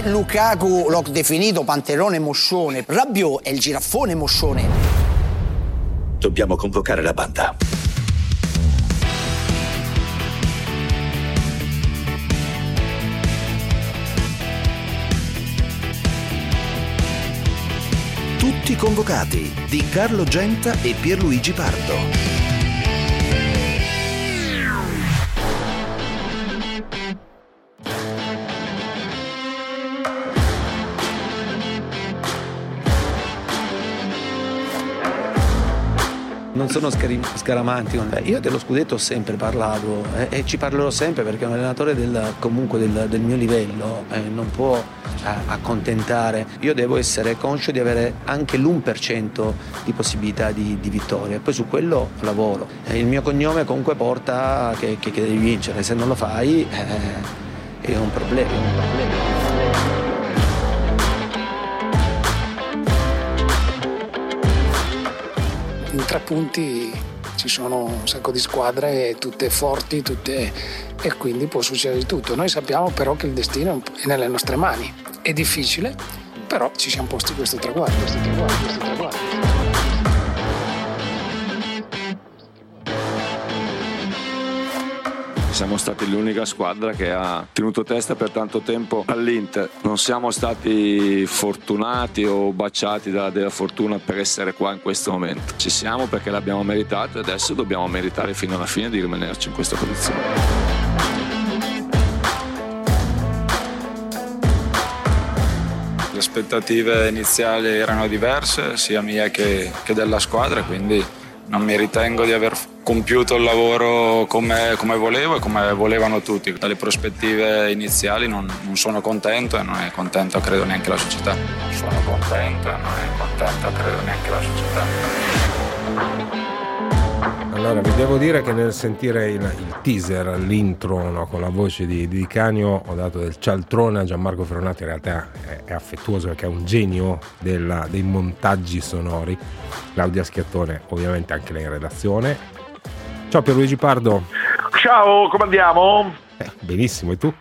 Se Lukaku l'ho definito panterone moscione, Rabiot è il giraffone moscione. Dobbiamo convocare la banda. Tutti convocati di Carlo Genta e Pierluigi Pardo. Sono scari- scaramanti. Io dello scudetto ho sempre parlato eh, e ci parlerò sempre perché un allenatore del, comunque del, del, mio livello eh, non può eh, accontentare. Io devo essere conscio di avere anche l'1% di possibilità di, di vittoria. Poi su quello lavoro. Eh, il mio cognome comunque porta che, che, che devi vincere, se non lo fai eh, è un problema. È un problema. In tre punti ci sono un sacco di squadre, tutte forti, tutte... e quindi può succedere di tutto. Noi sappiamo però che il destino è nelle nostre mani. È difficile, però ci siamo posti questo traguardo, questo traguardo, questo traguardo. Siamo stati l'unica squadra che ha tenuto testa per tanto tempo all'Inter. Non siamo stati fortunati o baciati dalla della fortuna per essere qua in questo momento. Ci siamo perché l'abbiamo meritato e adesso dobbiamo meritare fino alla fine di rimanerci in questa posizione. Le aspettative iniziali erano diverse, sia mie che, che della squadra, quindi non mi ritengo di aver compiuto il lavoro come, come, volevo e come volevano tutti. Dalle prospettive iniziali non, non, sono contento e non è contento credo neanche la società. Sono contento e non è contento credo neanche la società. Allora, vi devo dire che nel sentire il, il teaser, l'intro no, con la voce di, di Canio, ho dato del cialtrone a Gianmarco Ferronati, in realtà è, è affettuoso perché è un genio della, dei montaggi sonori. Claudia Schiattone, ovviamente anche lei in redazione. Ciao Pierluigi Pardo. Ciao, come andiamo? Eh, benissimo, e tu?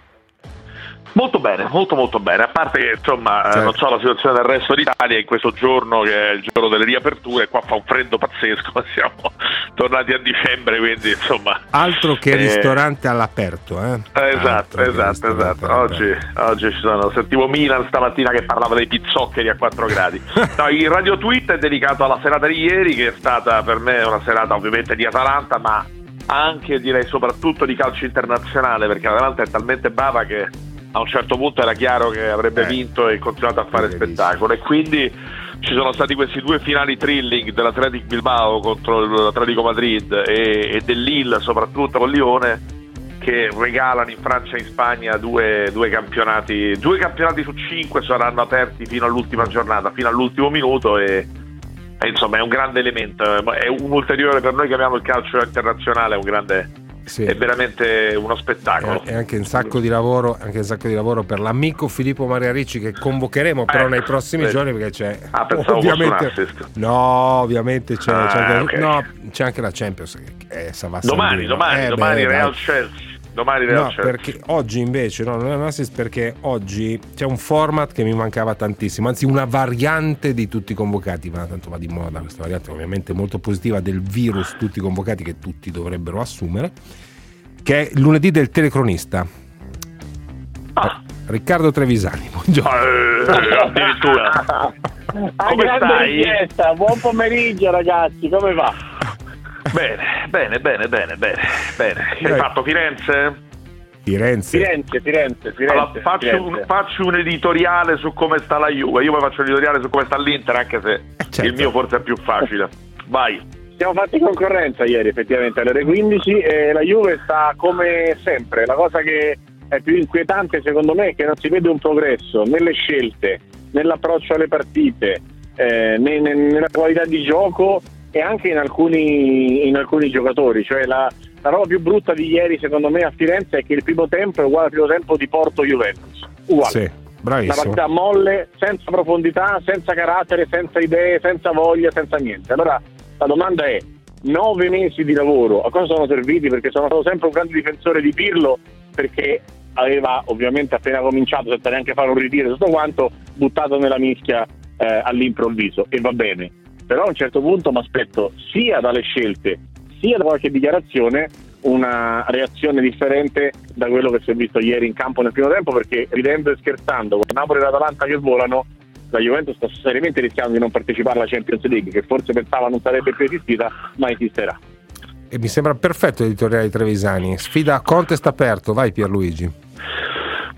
Molto bene, molto molto bene, a parte che insomma certo. non so la situazione del resto d'Italia in questo giorno che è il giorno delle riaperture, qua fa un freddo pazzesco, siamo tornati a dicembre, quindi insomma... Altro che eh... ristorante all'aperto, eh? Esatto, esatto, esatto. Oggi, oggi, ci sono, sentivo Milan stamattina che parlava dei pizzoccheri a 4 gradi. No, il radio tweet è dedicato alla serata di ieri che è stata per me una serata ovviamente di Atalanta, ma anche direi soprattutto di calcio internazionale, perché l'Atalanta è talmente brava che a un certo punto era chiaro che avrebbe eh, vinto e continuato a fare spettacolo. E quindi ci sono stati questi due finali thrilling dell'Atletico Bilbao contro l'Atletico Madrid e, e dell'Ille soprattutto con Lione che regalano in Francia e in Spagna due, due, campionati due campionati su cinque saranno aperti fino all'ultima giornata fino all'ultimo minuto e, e insomma è un grande elemento è un ulteriore per noi che abbiamo il calcio internazionale è un grande sì. è veramente uno spettacolo. E anche un sacco di lavoro, anche un sacco di lavoro per l'amico Filippo Maria Ricci che convocheremo però eh, nei prossimi sì. giorni perché c'è ah, ovviamente no, ovviamente c'è, ah, c'è, anche, okay. no, c'è, anche, la Champions che è domani, domani, eh, domani beh, Real Chelsea domani Real no, perché oggi invece no, non è un assist perché oggi c'è un format che mi mancava tantissimo, anzi una variante di tutti i convocati, ma tanto va di moda questa variante ovviamente molto positiva del virus tutti i convocati che tutti dovrebbero assumere, che è lunedì del telecronista. Ah. Riccardo Trevisani, buongiorno. Eh, addirittura. come stai? Richiesta. Buon pomeriggio ragazzi, come va? Bene, bene, bene, bene, bene, bene. Hai fatto Firenze? Firenze. Firenze, Firenze, Firenze, allora, faccio, Firenze. Un, faccio, Un, editoriale su come sta la Juve. Io poi faccio un editoriale su come sta l'Inter, anche se eh, certo. il mio forse è più facile. Vai. Siamo fatti concorrenza ieri, effettivamente, alle ore 15 e la Juve sta come sempre. La cosa che è più inquietante, secondo me, è che non si vede un progresso nelle scelte, nell'approccio alle partite, eh, nella qualità di gioco e anche in alcuni, in alcuni giocatori. Cioè la, la, roba più brutta di ieri, secondo me, a Firenze è che il primo tempo è uguale al primo tempo di Porto Juventus. Uguale. Sì, bravissimo. Una partita molle, senza profondità, senza carattere, senza idee, senza voglia, senza niente. Allora la domanda è: nove mesi di lavoro a cosa sono serviti? Perché sono stato sempre un grande difensore di Pirlo perché aveva ovviamente appena cominciato senza neanche fare un ritiro tutto quanto buttato nella mischia eh, all'improvviso e va bene però a un certo punto mi aspetto sia dalle scelte sia da qualche dichiarazione una reazione differente da quello che si è visto ieri in campo nel primo tempo perché ridendo e scherzando con Napoli e l'Atalanta che volano la Juventus sta seriamente rischiando di non partecipare alla Champions League che forse pensava non sarebbe più esistita ma esisterà. E mi sembra perfetto l'editoriale di Trevisani. Sfida a contest aperto. Vai Pierluigi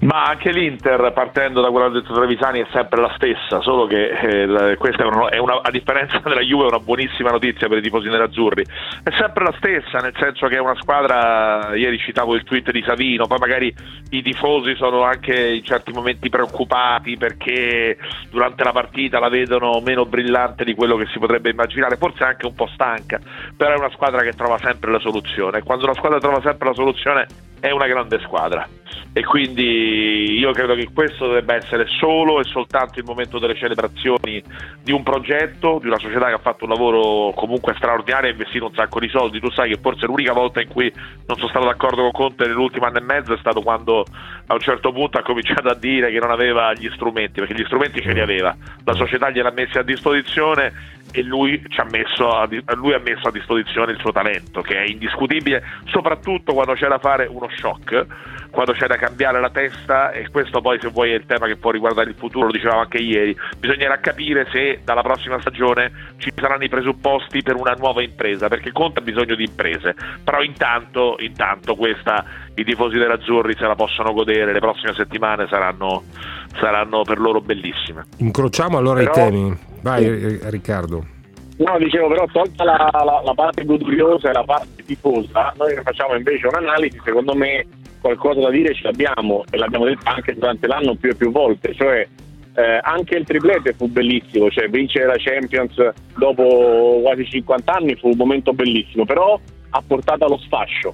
ma anche l'Inter, partendo da ha detto Trevisani, è sempre la stessa, solo che eh, questa è una, è una, a differenza della Juve è una buonissima notizia per i tifosi nerazzurri. È sempre la stessa, nel senso che è una squadra, ieri citavo il tweet di Savino, poi magari i tifosi sono anche in certi momenti preoccupati perché durante la partita la vedono meno brillante di quello che si potrebbe immaginare, forse anche un po' stanca, però è una squadra che trova sempre la soluzione quando una squadra trova sempre la soluzione è una grande squadra e quindi io credo che questo dovrebbe essere solo e soltanto il momento delle celebrazioni di un progetto, di una società che ha fatto un lavoro comunque straordinario e investito un sacco di soldi. Tu sai che forse l'unica volta in cui non sono stato d'accordo con Conte nell'ultimo anno e mezzo è stato quando a un certo punto ha cominciato a dire che non aveva gli strumenti, perché gli strumenti ce li aveva, la società gliel'ha messi a disposizione e lui, ha messo a, lui ha messo a disposizione il suo talento che è indiscutibile, soprattutto quando c'è da fare uno shock, quando c'è da cambiare la testa e questo poi se vuoi è il tema che può riguardare il futuro, lo dicevamo anche ieri, bisognerà capire se dalla prossima stagione ci saranno i presupposti per una nuova impresa, perché Conte ha bisogno di imprese, però intanto, intanto questa i tifosi dell'Azzurri se la possono godere, le prossime settimane saranno, saranno per loro bellissime. Incrociamo allora però... i temi, vai Riccardo. No, dicevo però tolta la, la, la parte goduriosa e la parte tifosa, noi facciamo invece un'analisi, secondo me qualcosa da dire ce l'abbiamo e l'abbiamo detto anche durante l'anno più e più volte, cioè eh, anche il triplete fu bellissimo, cioè vincere la Champions dopo quasi 50 anni fu un momento bellissimo, però ha portato allo sfascio,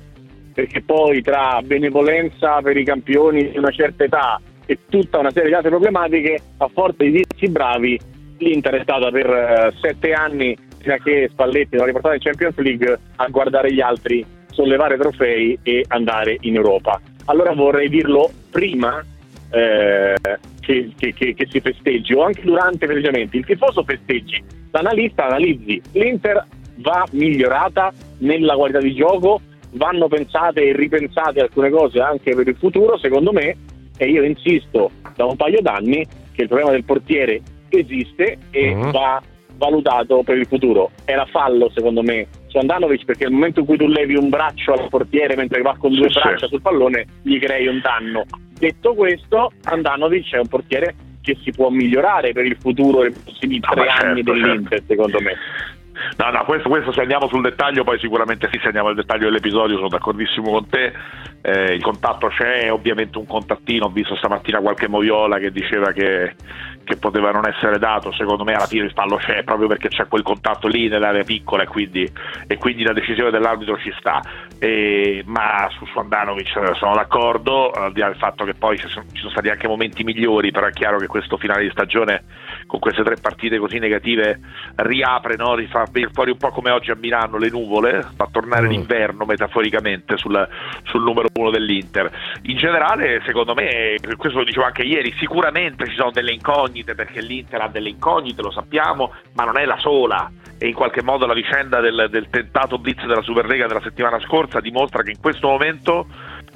perché poi tra benevolenza per i campioni di una certa età e tutta una serie di altre problematiche, a forza di dirsi bravi, l'Inter è stata per eh, sette anni, fino a che Spalletti non ha riportato in Champions League, a guardare gli altri sollevare trofei e andare in Europa. Allora vorrei dirlo prima eh, che, che, che, che, si festeggi o anche durante precisamente. Il tifoso festeggi, l'analista analizzi. L'Inter va migliorata nella qualità di gioco, vanno pensate e ripensate alcune cose anche per il futuro, secondo me, e io insisto da un paio d'anni che il problema del portiere esiste e uh-huh. va valutato per il futuro. Era fallo, secondo me, Andanovic perché nel momento in cui tu levi un braccio al portiere mentre va con due sì, braccia sì. sul pallone, gli crei un danno. Detto questo, Andanovic è un portiere che si può migliorare per il futuro nei prossimi no, tre anni certo, dell'Inter, certo. secondo me. No, no, questo, questo, se andiamo sul dettaglio, poi sicuramente sì, se andiamo al dettaglio dell'episodio, sono d'accordissimo con te. Eh, il contatto c'è, ovviamente un contattino. Ho visto stamattina qualche moviola che diceva che, che poteva non essere dato, secondo me alla fine il fallo c'è proprio perché c'è quel contatto lì nell'area piccola e quindi, e quindi la decisione dell'arbitro ci sta. E, ma su, su Andanovic eh, sono d'accordo, al di là del fatto che poi ci sono, ci sono, stati anche momenti migliori, però è chiaro che questo finale di stagione con queste tre partite così negative riapre, no? rifà venire fuori un po' come oggi a Milano le nuvole, fa tornare mm. l'inverno metaforicamente sul, sul numero uno dell'Inter. In generale, secondo me, questo lo dicevo anche ieri, sicuramente ci sono delle incognite incognite perché l'Inter ha delle incognite, lo sappiamo, ma non è la sola e in qualche modo la vicenda del, del tentato blitz della Superlega della settimana scorsa dimostra che in questo momento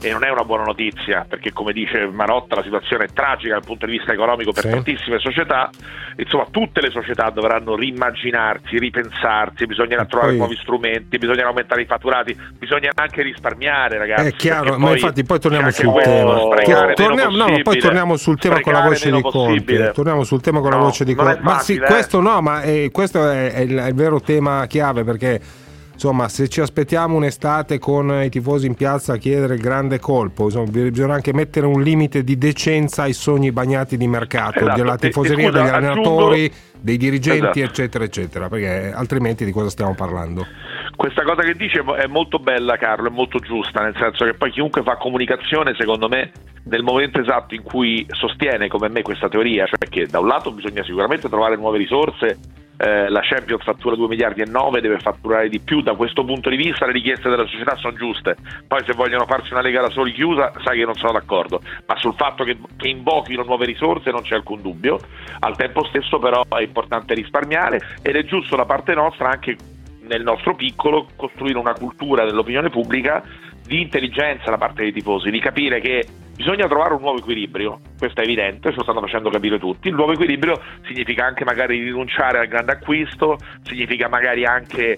e non è una buona notizia perché come dice Marotta la situazione è tragica dal punto di vista economico per sì. tantissime società. Insomma tutte le società dovranno rimmaginarsi, ripensarsi. Bisognerà trovare poi... nuovi strumenti bisognerà aumentare i fatturati bisogna anche risparmiare ragazzi è chiaro ma infatti poi torniamo sul tema. torniamo, no, poi torniamo sul tema con la voce di Conte. torniamo sul tema con no, la voce di Conte. Ma sì, eh. questo no ma eh, questo è, è, il, è il vero tema chiave perché insomma se ci aspettiamo un'estate con i tifosi in piazza a chiedere il grande colpo insomma, bisogna anche mettere un limite di decenza ai sogni bagnati di mercato esatto. della tifoseria, e, degli allenatori aggiungo... dei dirigenti esatto. eccetera eccetera perché altrimenti di cosa stiamo parlando? Questa cosa che dice è molto bella Carlo, è molto giusta, nel senso che poi chiunque fa comunicazione, secondo me, nel momento esatto in cui sostiene come me questa teoria, cioè che da un lato bisogna sicuramente trovare nuove risorse eh, la Champions fattura 2 miliardi e 9, deve fatturare di più, da questo punto di vista le richieste della società sono giuste, poi se vogliono farsi una lega da soli chiusa sai che non sono d'accordo, ma sul fatto che, che invochino nuove risorse non c'è alcun dubbio, al tempo stesso però è importante risparmiare ed è giusto da parte nostra anche nel nostro piccolo costruire una cultura dell'opinione pubblica di intelligenza da parte dei tifosi, di capire che bisogna trovare un nuovo equilibrio, questo è evidente, ce lo stanno facendo capire tutti. Il nuovo equilibrio significa anche magari rinunciare al grande acquisto, significa magari anche eh,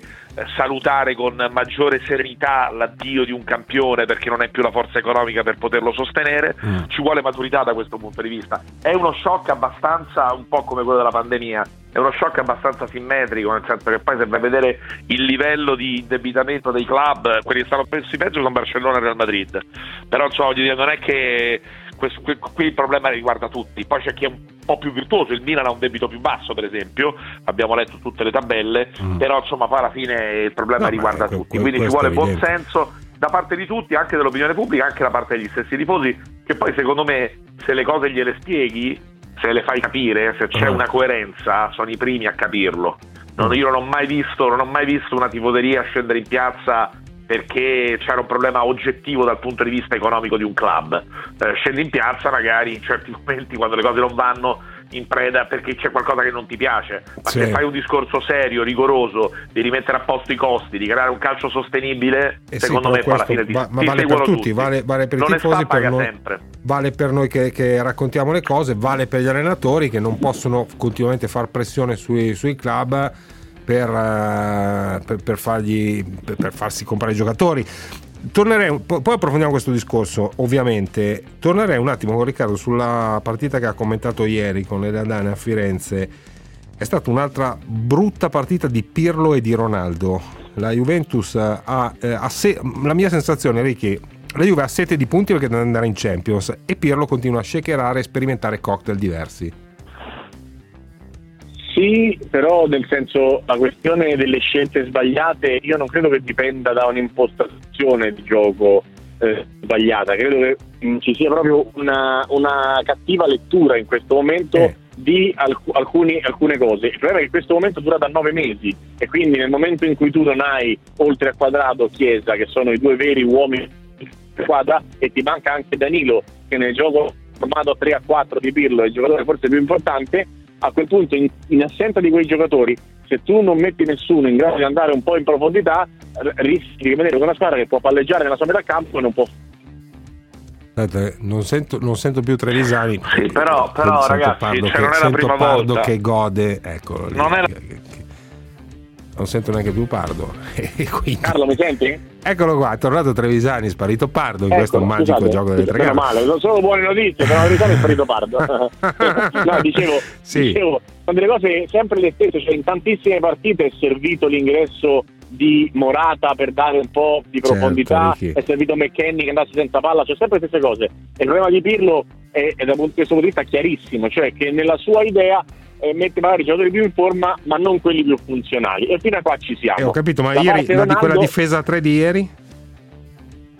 salutare con maggiore serenità l'addio di un campione perché non è più la forza economica per poterlo sostenere, mm. ci vuole maturità da questo punto di vista. È uno shock abbastanza un po' come quello della pandemia, è uno shock abbastanza simmetrico, nel senso che poi se vai a vedere il livello di indebitamento dei club, quelli che stanno messi peggio sono Barcellona e Real Madrid, però insomma, non è che questo, qui il problema riguarda tutti, poi c'è chi è un po' più virtuoso, il Milan ha un debito più basso per esempio, abbiamo letto tutte le tabelle, mm. però insomma poi alla fine il problema no, riguarda que- tutti, quindi ci vuole buon senso da parte di tutti, anche dell'opinione pubblica, anche da parte degli stessi tifosi, che poi secondo me se le cose gliele spieghi, se le fai capire, se c'è uh una coerenza, sono i primi a capirlo. Non, io non ho mai visto, non ho mai visto una tifoseria scendere in piazza perché c'era un problema oggettivo dal punto di vista economico di un club. Eh, scendi in piazza magari in certi momenti quando le cose non vanno in preda perché c'è qualcosa che non ti piace, ma sì. se fai un discorso serio, rigoroso, di rimettere a posto i costi, di creare un calcio sostenibile, eh secondo sì, me poi alla fine ti, va, ma vale per tutti, tutti. Vale, vale, per non i tifosi, per noi, vale per noi che, che, raccontiamo le cose, vale per gli allenatori che non possono continuamente far pressione sui, sui club per, uh, per, per, fargli, per, farsi comprare i giocatori. Tornerei, poi approfondiamo questo discorso, ovviamente. Tornerei un attimo con Riccardo sulla partita che ha commentato ieri con le Dandane a Firenze. È stata un'altra brutta partita di Pirlo e di Ronaldo. La Juventus ha, eh, ha se- la mia sensazione è che la Juve ha sete di punti perché deve andare in Champions e Pirlo continua a shakerare e sperimentare cocktail diversi. Sì, però nel senso la questione delle scelte sbagliate io non credo che dipenda da un'impostazione di gioco eh, sbagliata, credo che mh, ci sia proprio una, una, cattiva lettura in questo momento eh. di alc- alcuni, alcune cose. Il problema è che questo momento dura da nove mesi e quindi nel momento in cui tu non hai oltre a Quadrado Chiesa, che sono i due veri uomini di squadra, e ti manca anche Danilo, che nel gioco formato a 3 a 4 di Pirlo è il giocatore forse più importante, a quel punto in, in assenza di quei giocatori se tu non metti nessuno in grado di andare un po' in profondità rischi di rimanere con una squadra che può palleggiare nella sua metà campo e non può Aspetta, non sento, non sento più Trevisani. Sì, però, però ragazzi, Pardo cioè, che, non è la prima Pardo volta. che gode, eccolo lì. Non è la non sento neanche più Pardo. Quindi... Carlo, mi senti? Eccolo qua, è tornato Trevisani, sparito Pardo in ecco, questo magico scusate, gioco delle tre gare. male, non sono buone notizie, però Trevisani è sparito Pardo. no, dicevo, sì. dicevo, sono delle cose sempre le stesse, cioè in tantissime partite è servito l'ingresso di Morata per dare un po' di certo, profondità, certo, è servito McKenny che andasse senza palla, cioè sempre le stesse cose. E il problema di Pirlo è, è da questo punto di vista chiarissimo, cioè che nella sua idea eh, mette magari i giocatori più in forma, ma non quelli più funzionali. E fino a qua ci siamo. Eh, ho capito, ma da ieri Ronaldo, quella difesa 3 di ieri?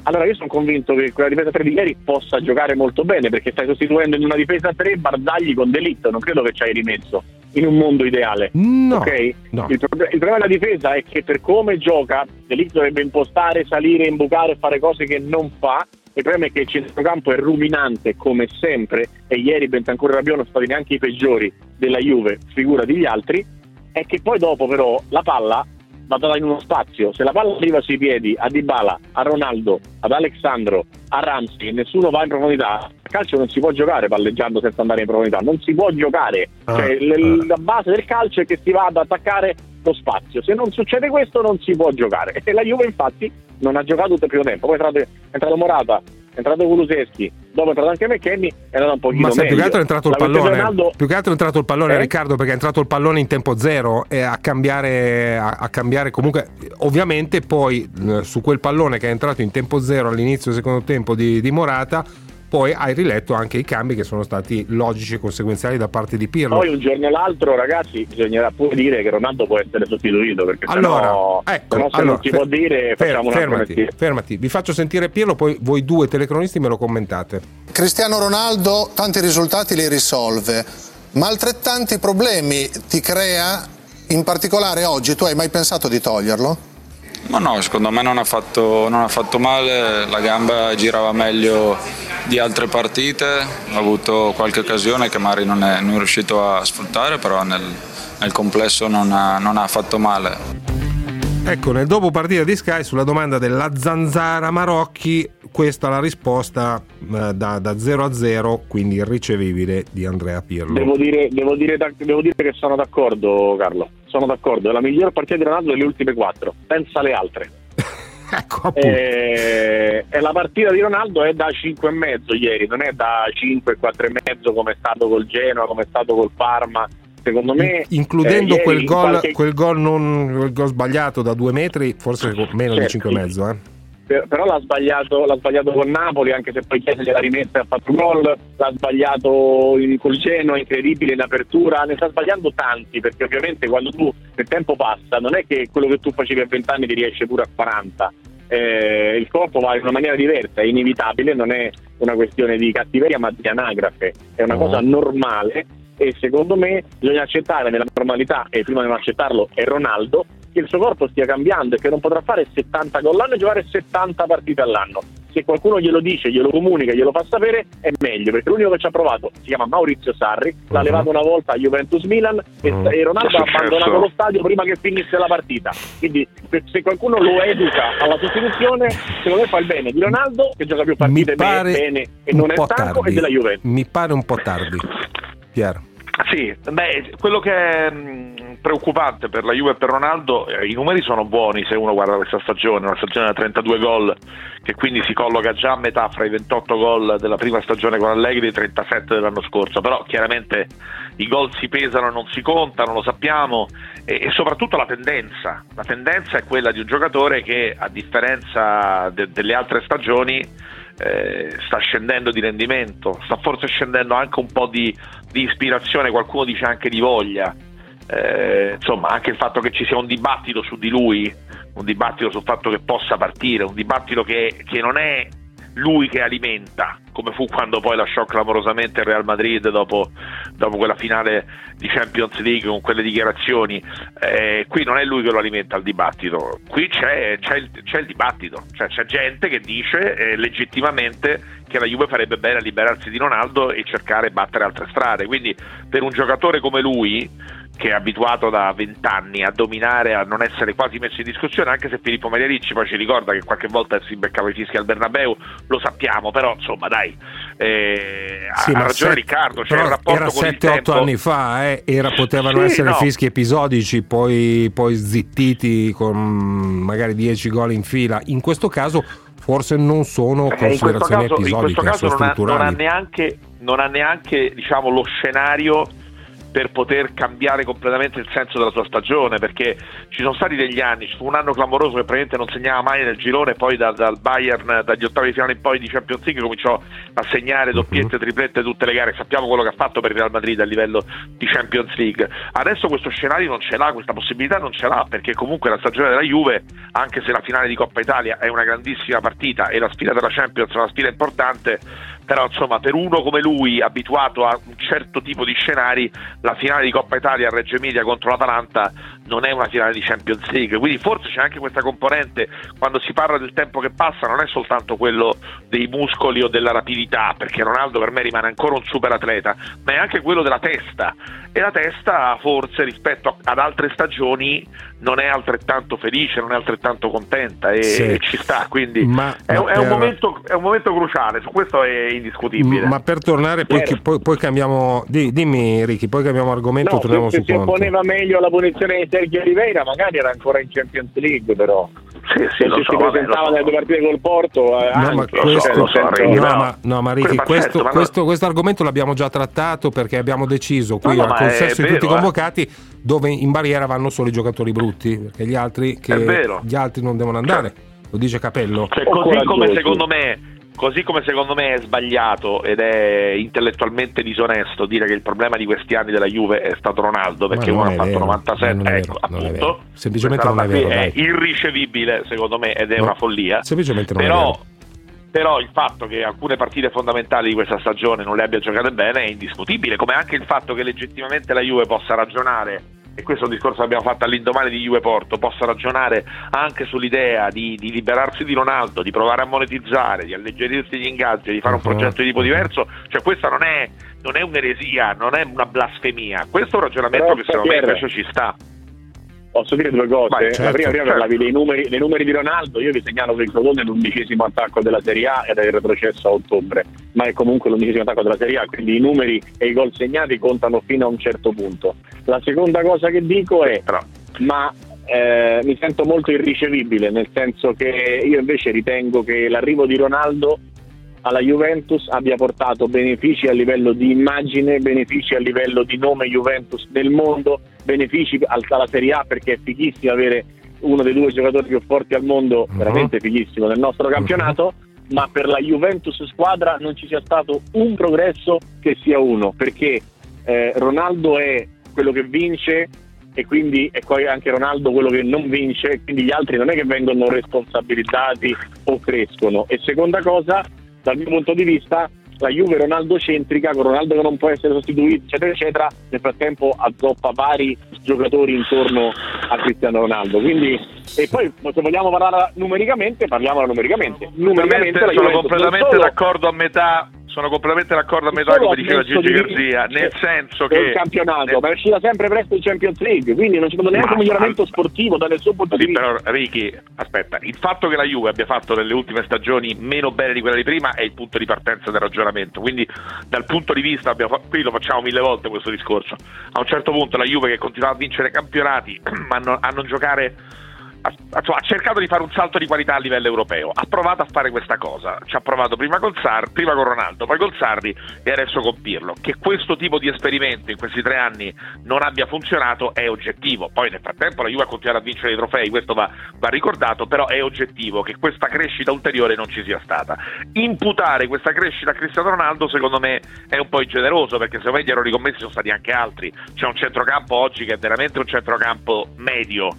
Allora io sono convinto che quella difesa 3 di ieri possa giocare molto bene perché stai sostituendo in una difesa 3 Barzagli con Delitto, non credo che ci hai rimesso in un mondo ideale. No, okay? no. Il, pro- il, problema della difesa è che per come gioca Delitto dovrebbe impostare, salire, imbucare e fare cose che non fa il problema è che il centrocampo è ruminante come sempre e ieri Bentancur e Rabiot non sono stati neanche i peggiori della Juve, figura degli altri, è che poi dopo però la palla va data in uno spazio. Se la palla arriva sui piedi a Dybala, a Ronaldo, ad Alexandro, a Ramsey e nessuno va in profondità, a calcio non si può giocare palleggiando senza andare in profondità, non si può giocare. Ah, cioè, ah. La base del calcio è che si va ad attaccare lo spazio. Se non succede questo non si può giocare. E la Juve infatti non ha giocato tutto il primo tempo. Poi è entrato, è entrato Morata, è entrato Kuluseschi, dopo è entrato anche McKenny, è andato un pochino Ma sai, più che altro è entrato il pallone, Ronaldo... più che altro è entrato il pallone eh? Riccardo perché è entrato il pallone in tempo zero e a cambiare, a, a cambiare comunque, ovviamente poi eh, su quel pallone che è entrato in tempo zero all'inizio del secondo tempo di, di Morata poi hai riletto anche i cambi che sono stati logici e conseguenziali da parte di Pirlo. Poi un giorno o l'altro, ragazzi, bisognerà pure dire che Ronaldo può essere sostituito perché allora, sennò, ecco, sennò se allora, non si può dire ferm, fermati, fermati, vi faccio sentire Pirlo, poi voi due telecronisti me lo commentate. Cristiano Ronaldo tanti risultati li risolve, ma altrettanti problemi ti crea In particolare oggi tu hai mai pensato di toglierlo? Ma no, secondo me non ha, fatto, non ha fatto male, la gamba girava meglio di altre partite, ha avuto qualche occasione che magari non è, non è riuscito a sfruttare, però nel, nel complesso non ha, non ha fatto male. Ecco, nel dopo partita di Sky sulla domanda della zanzara Marocchi, questa è la risposta eh, da, da 0 a 0, quindi irricevibile di Andrea Pirlo. Devo dire, devo, dire, devo dire, che sono d'accordo, Carlo. Sono d'accordo. È la miglior partita di Ronaldo delle ultime quattro. Pensa alle altre. ecco, e, e, la partita di Ronaldo è da 5,5 ieri, non è da 5, 4,5 come è stato col Genoa, come è stato col Parma. Secondo me includendo eh, quel, gol, qualche... quel, gol non, quel gol sbagliato da due metri forse meno certo, di 5 e però l'ha sbagliato, l'ha sbagliato con Napoli anche se poi Chiesa gliela rimessa e ha fatto gol l'ha sbagliato col Genoa incredibile in apertura ne sta sbagliando tanti perché ovviamente quando tu il tempo passa non è che quello che tu facevi a 20 anni ti riesce pure a 40 eh, il corpo va in una maniera diversa, è inevitabile, non è una questione di cattiveria ma di anagrafe, è una oh. cosa normale e secondo me bisogna accettare nella normalità e prima di non accettarlo è Ronaldo che il suo corpo stia cambiando e che non potrà fare 70 gol all'anno e giocare 70 partite all'anno se qualcuno glielo dice, glielo comunica, glielo fa sapere è meglio perché l'unico che ci ha provato si chiama Maurizio Sarri l'ha uh-huh. levato una volta a Juventus Milan e, uh-huh. e Ronaldo ha abbandonato lo stadio prima che finisse la partita quindi se qualcuno lo educa alla sostituzione secondo me fa il bene di Ronaldo che gioca più partite bene e non è stanco tardi. e della Juventus mi pare un po' tardi Piero sì, beh, quello che è mh, preoccupante per la Juve e per Ronaldo, eh, i numeri sono buoni se uno guarda questa stagione, una stagione da 32 gol che quindi si colloca già a metà fra i 28 gol della prima stagione con Allegri e i 37 dell'anno scorso, però chiaramente i gol si pesano non si contano, lo sappiamo, e, e, soprattutto la tendenza, la tendenza è quella di un giocatore che a differenza de- delle altre stagioni eh, sta scendendo di rendimento, sta forse scendendo anche un po' di, di ispirazione, qualcuno dice anche di voglia. Eh, insomma, anche il fatto che ci sia un dibattito su di lui, un dibattito sul fatto che possa partire, un dibattito che, che non è lui che alimenta, come fu quando poi lasciò clamorosamente il Real Madrid dopo, dopo quella finale di Champions League con quelle dichiarazioni. Eh, qui non è lui che lo alimenta il dibattito, qui c'è, c'è, il, c'è il, dibattito, cioè c'è gente che dice eh, legittimamente che la Juve farebbe bene a liberarsi di Ronaldo e cercare di battere altre strade. Quindi per un giocatore come lui che è abituato da vent'anni a dominare, a non essere quasi messo in discussione, anche se Filippo Maria Ricci poi ci ricorda che qualche volta si beccava i fischi al Bernabeu, lo sappiamo, però insomma dai, eh, sì, ha ragione set, Riccardo, c'è un rapporto era 7-8 anni fa, eh, era, potevano sì, essere no. fischi episodici, poi, poi zittiti con magari 10 gol in fila, in questo caso forse non sono considerazioni eh, in caso, episodiche, in questo caso non ha, non ha, neanche, non ha neanche diciamo, lo scenario per poter cambiare completamente il senso della sua stagione perché ci sono stati degli anni, ci fu un anno clamoroso che praticamente non segnava mai nel girone poi da, dal Bayern, dagli ottavi di finale in poi di Champions League cominciò a segnare mhm. doppiette, triplette tutte le gare, sappiamo quello che ha fatto per il Real Madrid a livello di Champions League adesso questo scenario non ce l'ha, questa possibilità non ce l'ha perché comunque la stagione della Juve anche se la finale di Coppa Italia è una grandissima partita e la sfida della Champions è una sfida importante però insomma per uno come lui abituato a un certo tipo di scenari la finale di Coppa Italia a Reggio Emilia contro l'Atalanta non è una finale di Champions League quindi forse c'è anche questa componente quando si parla del tempo che passa non è soltanto quello dei muscoli o della rapidità perché Ronaldo per me rimane ancora un super atleta ma è anche quello della testa e la testa forse rispetto ad altre stagioni non è altrettanto felice, non è altrettanto contenta e, sì. e ci sta, quindi ma, è, ma è, un momento, è, un momento, cruciale, su questo è indiscutibile. Ma per tornare, poi, certo. poi, poi cambiamo, dimmi Ricky, poi cambiamo argomento, no, torniamo su se poneva meglio la punizione Sergio Oliveira, magari era ancora in Champions League però. Sì, sì, lo se so, si presentava nelle due partite col Porto eh, no, anche, ma questo, cioè, no, ma, no, ma Ricky, questo, certo, questo, no. questo, argomento l'abbiamo già trattato perché abbiamo deciso qui No, al consesso di tutti i eh. convocati dove in barriera vanno solo i giocatori brutti perché gli altri, che, gli altri non devono andare lo dice Capello Cioè, così come secondo me così come secondo me è sbagliato ed è intellettualmente disonesto dire che il problema di questi anni della Juve è stato Ronaldo perché uno è ha fatto vero, 97 non è ecco, è appunto. Semplicemente non è vero, è dai. irricevibile secondo me ed è No, una follia semplicemente non è però vero. però il fatto che alcune partite fondamentali di questa stagione non le abbia giocate bene è indiscutibile, come anche il fatto che legittimamente la Juve possa ragionare e questo è un discorso che abbiamo fatto all'indomani di Juve Porto, possa ragionare anche sull'idea di, di liberarsi di Ronaldo, di provare a monetizzare, di alleggerirsi gli ingaggi, di fare un Uh-huh. progetto di tipo diverso, cioè questa non è, non è un'eresia, non è una blasfemia, questo è un ragionamento Però, che secondo me invece ci sta. Posso dire due cose? Vai, la certo, prima, prima certo. parlavi dei numeri, dei numeri di Ronaldo, io vi segnalo che il Crotone è l'undicesimo attacco della Serie A ed è retrocesso a ottobre, ma è comunque l'undicesimo attacco della Serie A, quindi i numeri e i gol segnati contano fino a un certo punto. La seconda cosa che dico è, Però, ma eh, mi sento molto irricevibile, nel senso che io invece ritengo che l'arrivo di Ronaldo alla Juventus abbia portato benefici a livello di immagine, benefici a livello di nome Juventus nel mondo, benefici al- alla Serie A perché è fighissimo avere uno dei due giocatori più forti al mondo, Mhm. veramente fighissimo nel nostro campionato, ma per la Juventus squadra non ci sia stato un progresso che sia uno, perché eh, Ronaldo è quello che vince e quindi è poi anche Ronaldo quello che non vince, quindi gli altri non è che vengono responsabilizzati o crescono. E seconda cosa, dal mio punto di vista, la Juve Ronaldo centrica, con Ronaldo che non può essere sostituito, eccetera, eccetera, nel frattempo azzoppa vari giocatori intorno a Cristiano Ronaldo. Quindi, e poi se vogliamo parlare numericamente, parliamola numericamente. Numericamente sono completamente solo- d'accordo a metà, sono completamente d'accordo a metà come diceva Gigi di- Garzia, nel senso che campionato, nel- ma è uscita sempre presto in Champions League, quindi non c'è stato neanche Ma- un miglioramento sportivo dal suo punto di vista. però Ricky, aspetta, il fatto che la Juve abbia fatto nelle ultime stagioni meno bene di quella di prima è il punto di partenza del ragionamento. Quindi, dal punto di vista, abbiamo qui lo facciamo mille volte questo discorso. A un certo punto la Juve che continuava a vincere campionati, ma non- a non giocare. Ha, ha cercato di fare un salto di qualità a livello europeo, ha provato a fare questa cosa, ci ha provato prima con, Sar- prima con Ronaldo, poi con Sarri e adesso con Pirlo. Che questo tipo di esperimento in questi tre anni non abbia funzionato è oggettivo. Poi nel frattempo la Juve ha continuato a vincere i trofei, questo va, va ricordato, però è oggettivo che questa crescita ulteriore non ci sia stata. Imputare questa crescita a Cristiano Ronaldo secondo me è un po' ingeneroso perché secondo me gli errori commessi sono stati anche altri. C'è un centrocampo oggi che è veramente un centrocampo medio.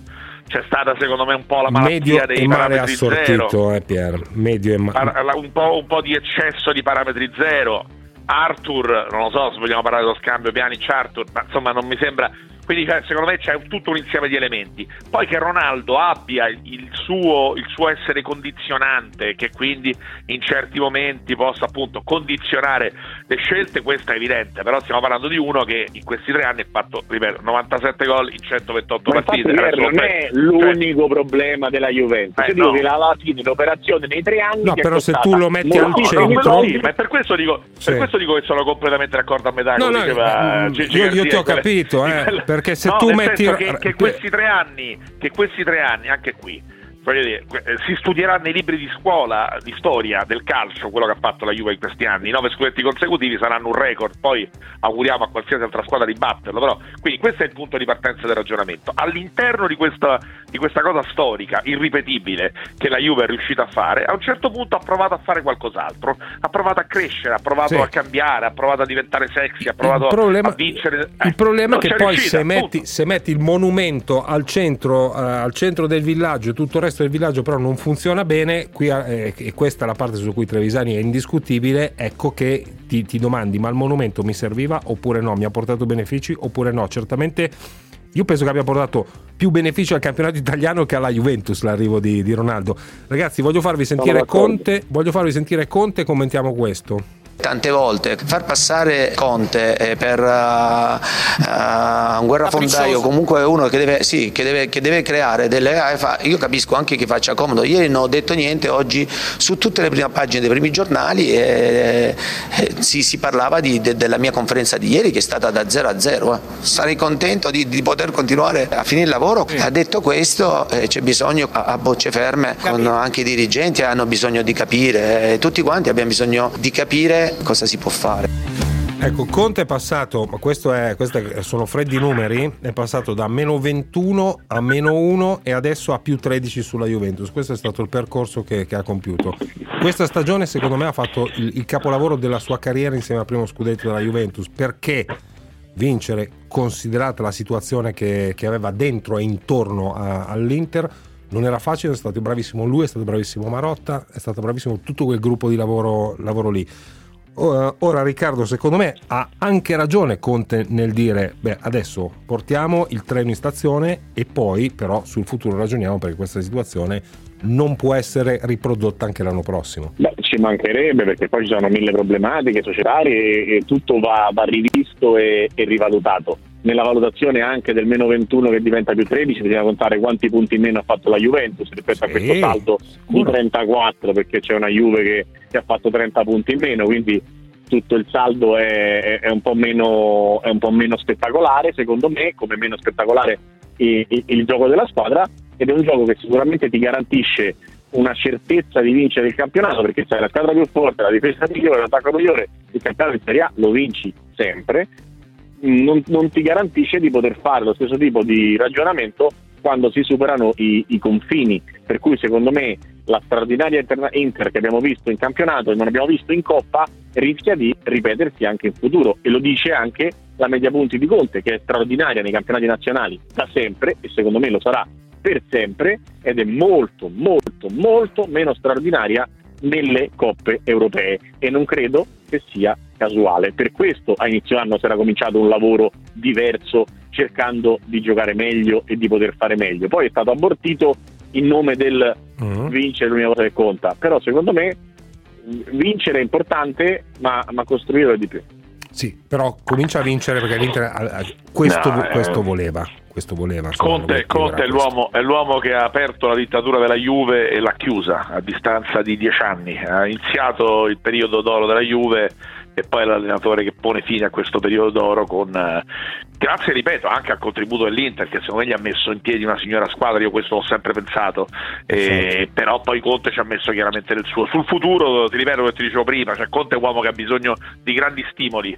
C'è stata secondo me un po' la Medio malattia dei e male parametri zero assortito, eh, Pier. Medio e la- un, po', un po' di eccesso di parametri zero. Arthur, non lo so se vogliamo parlare dello scambio Pjanic-Arthur, ma insomma non mi sembra. Quindi cioè, secondo me c'è tutto un insieme di elementi. Poi che Ronaldo abbia il- suo, il suo essere condizionante, che quindi in certi momenti possa appunto condizionare le scelte, questo è evidente. Però stiamo parlando di uno che in questi tre anni ha fatto, ripeto, 97 gol in 128 Ma infatti partite. Adesso, non cioè, è l'unico problema della Juventus. Eh, Io dico no. che alla fine l'operazione nei tre anni No, però se tu lo metti al No, centro- no, sì, ma per questo dico, Sì. per questo dico che sono completamente d'accordo a metà No, come no, diceva io- io ti ho capito, eh, perché se No, tu metti- che, che questi tre anni, che questi tre anni, anche qui, dire, eh, si studierà nei libri di scuola di storia del calcio quello che ha fatto la Juve in questi anni. I nove scudetti consecutivi saranno un record, poi auguriamo a qualsiasi altra squadra di batterlo. Però, quindi questo è il punto di partenza del ragionamento. All'interno di questa, di questa cosa storica, irripetibile, che la Juve è riuscita a fare, a un certo punto ha provato a fare qualcos'altro, ha provato a crescere, ha provato Sì. a cambiare, ha provato a diventare sexy, ha provato problema, a vincere. Eh, il problema è che poi riuscita, se metti, se metti il monumento al centro, eh, al centro del villaggio e tutto il resto del villaggio però non funziona bene, qui, eh, e questa è la parte su cui Trevisani è indiscutibile, ecco che ti, ti domandi ma il monumento mi serviva oppure no, mi ha portato benefici oppure no, certamente io penso che abbia portato più benefici al campionato italiano che alla Juventus l'arrivo di, di Ronaldo. Ragazzi, voglio farvi sentire. Conte, voglio farvi sentire Conte e commentiamo questo. Tante volte far passare Conte eh, per uh, uh, un guerrafondaio, comunque uno che deve, sì, che deve, che deve creare delle. Io capisco anche che faccia comodo. Ieri non ho detto niente, oggi su tutte le prime pagine dei primi giornali eh, eh, si, si parlava di- de- della mia conferenza di ieri che è stata da 0 a 0. eh. Sarei contento di, di poter continuare a finire il lavoro. Ha detto questo, c'è bisogno a, a bocce ferme, con anche i dirigenti hanno bisogno di capire, tutti quanti abbiamo bisogno di capire cosa si può fare. Ecco, Conte è passato, ma questi sono freddi numeri, è passato da meno 21 a meno 1 e adesso a più 13 sulla Juventus. Questo è stato il percorso che, che ha compiuto. Questa stagione secondo me ha fatto il, il capolavoro della sua carriera insieme al primo scudetto della Juventus perché vincere, considerata la situazione che, che aveva dentro e intorno a- all'Inter, non era facile, è stato bravissimo lui, è stato bravissimo Marotta, è stato bravissimo tutto quel gruppo di lavoro, lavoro lì. Ora Riccardo secondo me ha anche ragione Conte nel dire beh adesso portiamo il treno in stazione e poi però sul futuro ragioniamo perché questa situazione non può essere riprodotta anche l'anno prossimo. Beh, ci mancherebbe perché poi ci sono mille problematiche societarie e, e tutto va, va rivisto e, e rivalutato nella valutazione anche del meno 21 che diventa più 13 bisogna contare quanti punti in meno ha fatto la Juventus rispetto sì, a questo saldo di 34 perché c'è una Juve che, che, ha fatto 30 punti in meno quindi tutto il saldo è, è, un, po meno, è un po' meno spettacolare secondo me come meno spettacolare il, il, il gioco della squadra ed è un gioco che sicuramente ti garantisce una certezza di vincere il campionato perché sei la squadra più forte, la difesa migliore, l'attacco migliore, il campionato in Serie A lo vinci sempre non, non, ti garantisce di poter fare lo stesso tipo di ragionamento quando si superano i, i confini. Per cui secondo me la straordinaria Inter che abbiamo visto in campionato e non abbiamo visto in Coppa rischia di ripetersi anche in futuro e lo dice anche la media punti di Conte che è straordinaria nei campionati nazionali da sempre e secondo me lo sarà per sempre ed è molto molto molto meno straordinaria nelle coppe europee e non credo che sia casuale. Per questo a inizio anno si era cominciato un lavoro diverso cercando di giocare meglio e di poter fare meglio. Poi è stato abortito in nome del uh-huh. vincere l'unica cosa che conta, però secondo me vincere è importante ma, ma costruire è di più. Sì, però comincia a vincere perché l'Inter questo, no, questo eh... voleva questo voleva. Conte, Conte è, l'uomo, è, l'uomo, che ha aperto la dittatura della Juve e l'ha chiusa a distanza di dieci anni. Ha iniziato il periodo d'oro della Juve e poi l'allenatore che pone fine a questo periodo d'oro con eh, grazie ripeto anche al contributo dell'Inter che secondo me gli ha messo in piedi una signora squadra io questo l'ho sempre pensato. Eh, però poi Conte ci ha messo chiaramente del suo sul futuro ti ripeto che ti dicevo prima cioè Conte è un uomo che ha bisogno di grandi stimoli.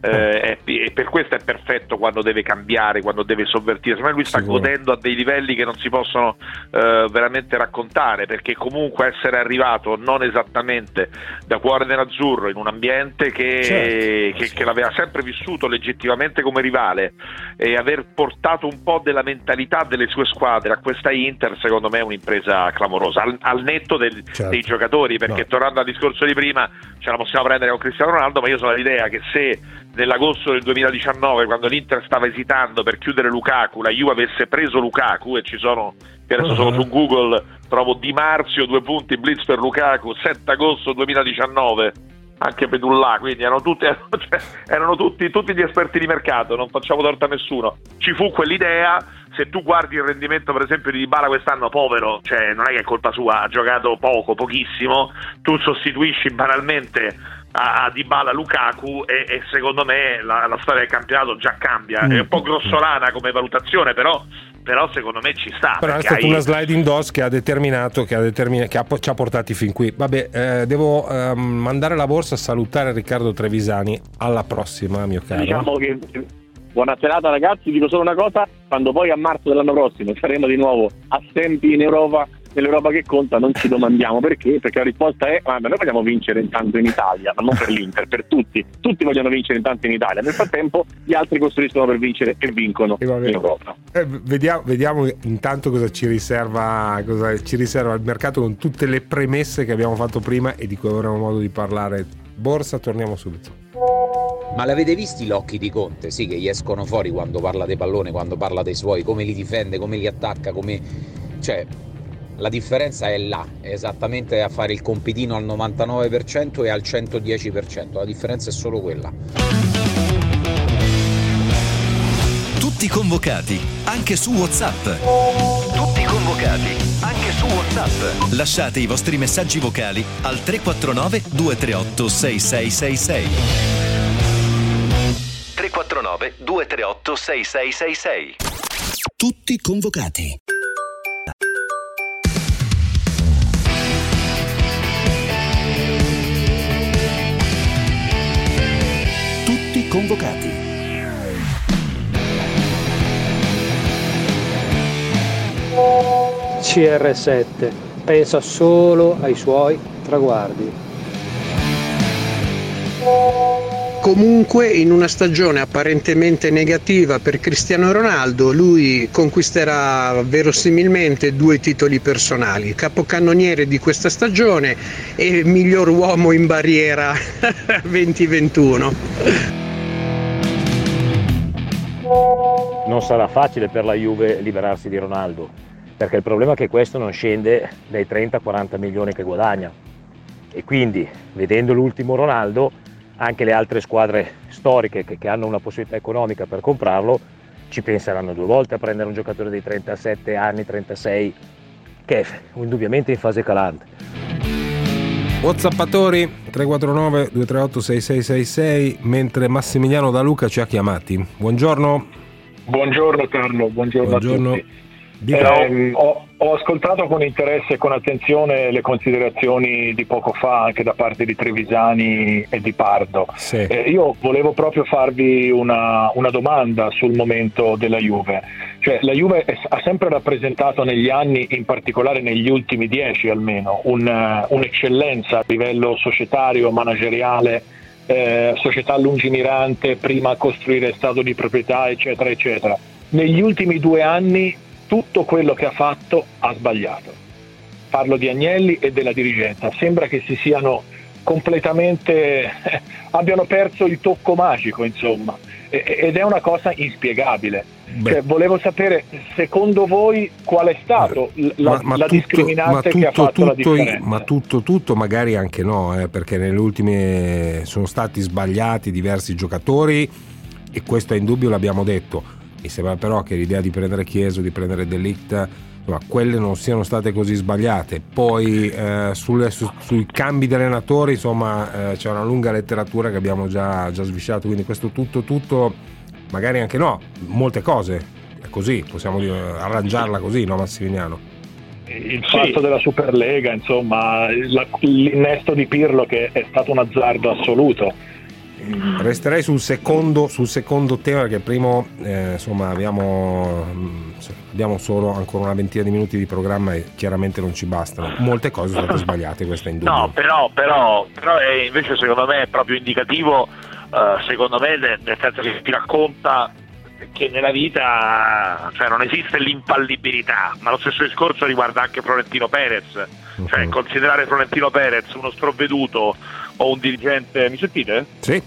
Eh, e per questo è perfetto quando deve cambiare, quando deve sovvertire. Secondo me lui sta Sicuro. godendo a dei livelli che non si possono eh, veramente raccontare, perché comunque essere arrivato non esattamente da cuore nell'azzurro in un ambiente che, certo. che, che l'aveva sempre vissuto legittimamente come rivale e aver portato un po' della mentalità delle sue squadre a questa Inter, secondo me è un'impresa clamorosa, al, al netto del, certo. dei giocatori, perché no. tornando al discorso di prima ce la possiamo prendere con Cristiano Ronaldo, ma io sono l'idea che se nell'agosto del 2019, quando l'Inter stava esitando per chiudere Lukaku, la Juve avesse preso Lukaku e ci sono, adesso sono su Google, trovo Di Marzio, due punti, blitz per Lukaku, 7 agosto 2019 anche Pedullà, quindi erano, tutti, erano, cioè, erano tutti, tutti, gli esperti di mercato, non facciamo torto a nessuno. Ci fu quell'idea, se tu guardi il rendimento per esempio di Dybala quest'anno, povero, cioè non è che è colpa sua, ha giocato poco, pochissimo, tu sostituisci banalmente a Dybala Lukaku e, e secondo me la, la, storia del campionato già cambia. Mm. è un po' grossolana come valutazione però, però secondo me ci sta però è stata hai... una sliding dose che ha determinato che, ha determinato, che ha, ci ha portati fin qui. Vabbè eh, devo eh, mandare la borsa a salutare Riccardo Trevisani. Alla prossima mio caro. Diciamo che Buona serata ragazzi, dico solo una cosa, quando poi a marzo dell'anno prossimo saremo di nuovo assenti in Europa nell'Europa che conta non ci domandiamo perché, perché la risposta è ma noi vogliamo vincere intanto in Italia, ma non per l'Inter, per tutti, tutti vogliono vincere intanto in Italia, nel frattempo gli altri costruiscono per vincere e vincono e in Europa. Eh, vediamo, vediamo, intanto cosa ci, riserva, cosa ci riserva il mercato con tutte le premesse che abbiamo fatto prima e di cui avremo modo di parlare. Borsa, torniamo subito. Ma l'avete visti gli occhi di Conte? Sì, che gli escono fuori quando parla dei palloni, quando parla dei suoi, come li difende, come li attacca, come... Cioè, la differenza è là, è esattamente a fare il compitino al 99% e al 110%, la differenza è solo quella. Tutti convocati, anche su WhatsApp. Tutti convocati, anche su WhatsApp. Lasciate i vostri messaggi vocali al 349 238 6666. 349 238 6666. Tutti convocati. Convocati. CR7 pensa solo ai suoi traguardi. comunque in una stagione apparentemente negativa per Cristiano Ronaldo lui conquisterà verosimilmente due titoli personali, capocannoniere di questa stagione e miglior uomo in barriera 2021. Non sarà facile per la Juve liberarsi di Ronaldo, perché il problema è che questo non scende dai 30-40 milioni che guadagna. E quindi, vedendo l'ultimo Ronaldo, anche le altre squadre storiche che, che hanno una possibilità economica per comprarlo ci penseranno due volte a prendere un giocatore di 37 anni, 36, che è indubbiamente in fase calante. Whatsappatori 349 238 6666 mentre Massimiliano da Luca ci ha chiamati. Buongiorno. Buongiorno Carlo, buongiorno, Buongiorno. a tutti. Eh, ho, ho ascoltato con interesse e con attenzione le considerazioni di poco fa anche da parte di Trevisani e di Pardo. Sì. Eh, io volevo proprio farvi una, una domanda sul momento della Juve. Cioè, la Juve è- ha sempre rappresentato negli anni, in particolare negli ultimi dieci almeno, un, eh, un'eccellenza a livello societario, manageriale, eh, società lungimirante, prima costruire stato di proprietà, eccetera, eccetera. Negli ultimi due anni tutto quello che ha fatto ha sbagliato. Parlo di Agnelli e della dirigenza. Sembra che si siano completamente abbiano perso il tocco magico, insomma, E- ed è una cosa inspiegabile. Cioè, volevo sapere, secondo voi, qual è stato la, la discriminante che ha fatto la tutto, differenza? ma tutto, tutto magari anche no, eh, perché nelle ultime sono stati sbagliati diversi giocatori e questo è indubbio, l'abbiamo detto. Mi sembra però che l'idea di prendere Chieso, di prendere Delict, insomma, quelle non siano state così sbagliate. Poi eh, sulle- su- sui cambi di allenatori, insomma, eh, c'è una lunga letteratura che abbiamo già, già svisciato, quindi questo tutto, tutto, magari anche no, molte cose. È così, possiamo dire, arrangiarla così, no Massimiliano? il fatto della Superlega, insomma, la- l'innesto di Pirlo che è stato un azzardo assoluto. Resterei sul secondo, sul secondo tema perché il primo eh, insomma abbiamo, mm, abbiamo solo ancora una ventina di minuti di programma e chiaramente non ci bastano. Molte cose sono state sbagliate, questo è indubbio. No, però, però, però è invece secondo me è proprio indicativo, eh, secondo me, nel, senso che ti racconta che nella vita cioè, non esiste l'impallibilità, ma lo stesso discorso riguarda anche Florentino Perez. Cioè, considerare Florentino Perez uno sprovveduto o un dirigente. Mi sentite? Sì,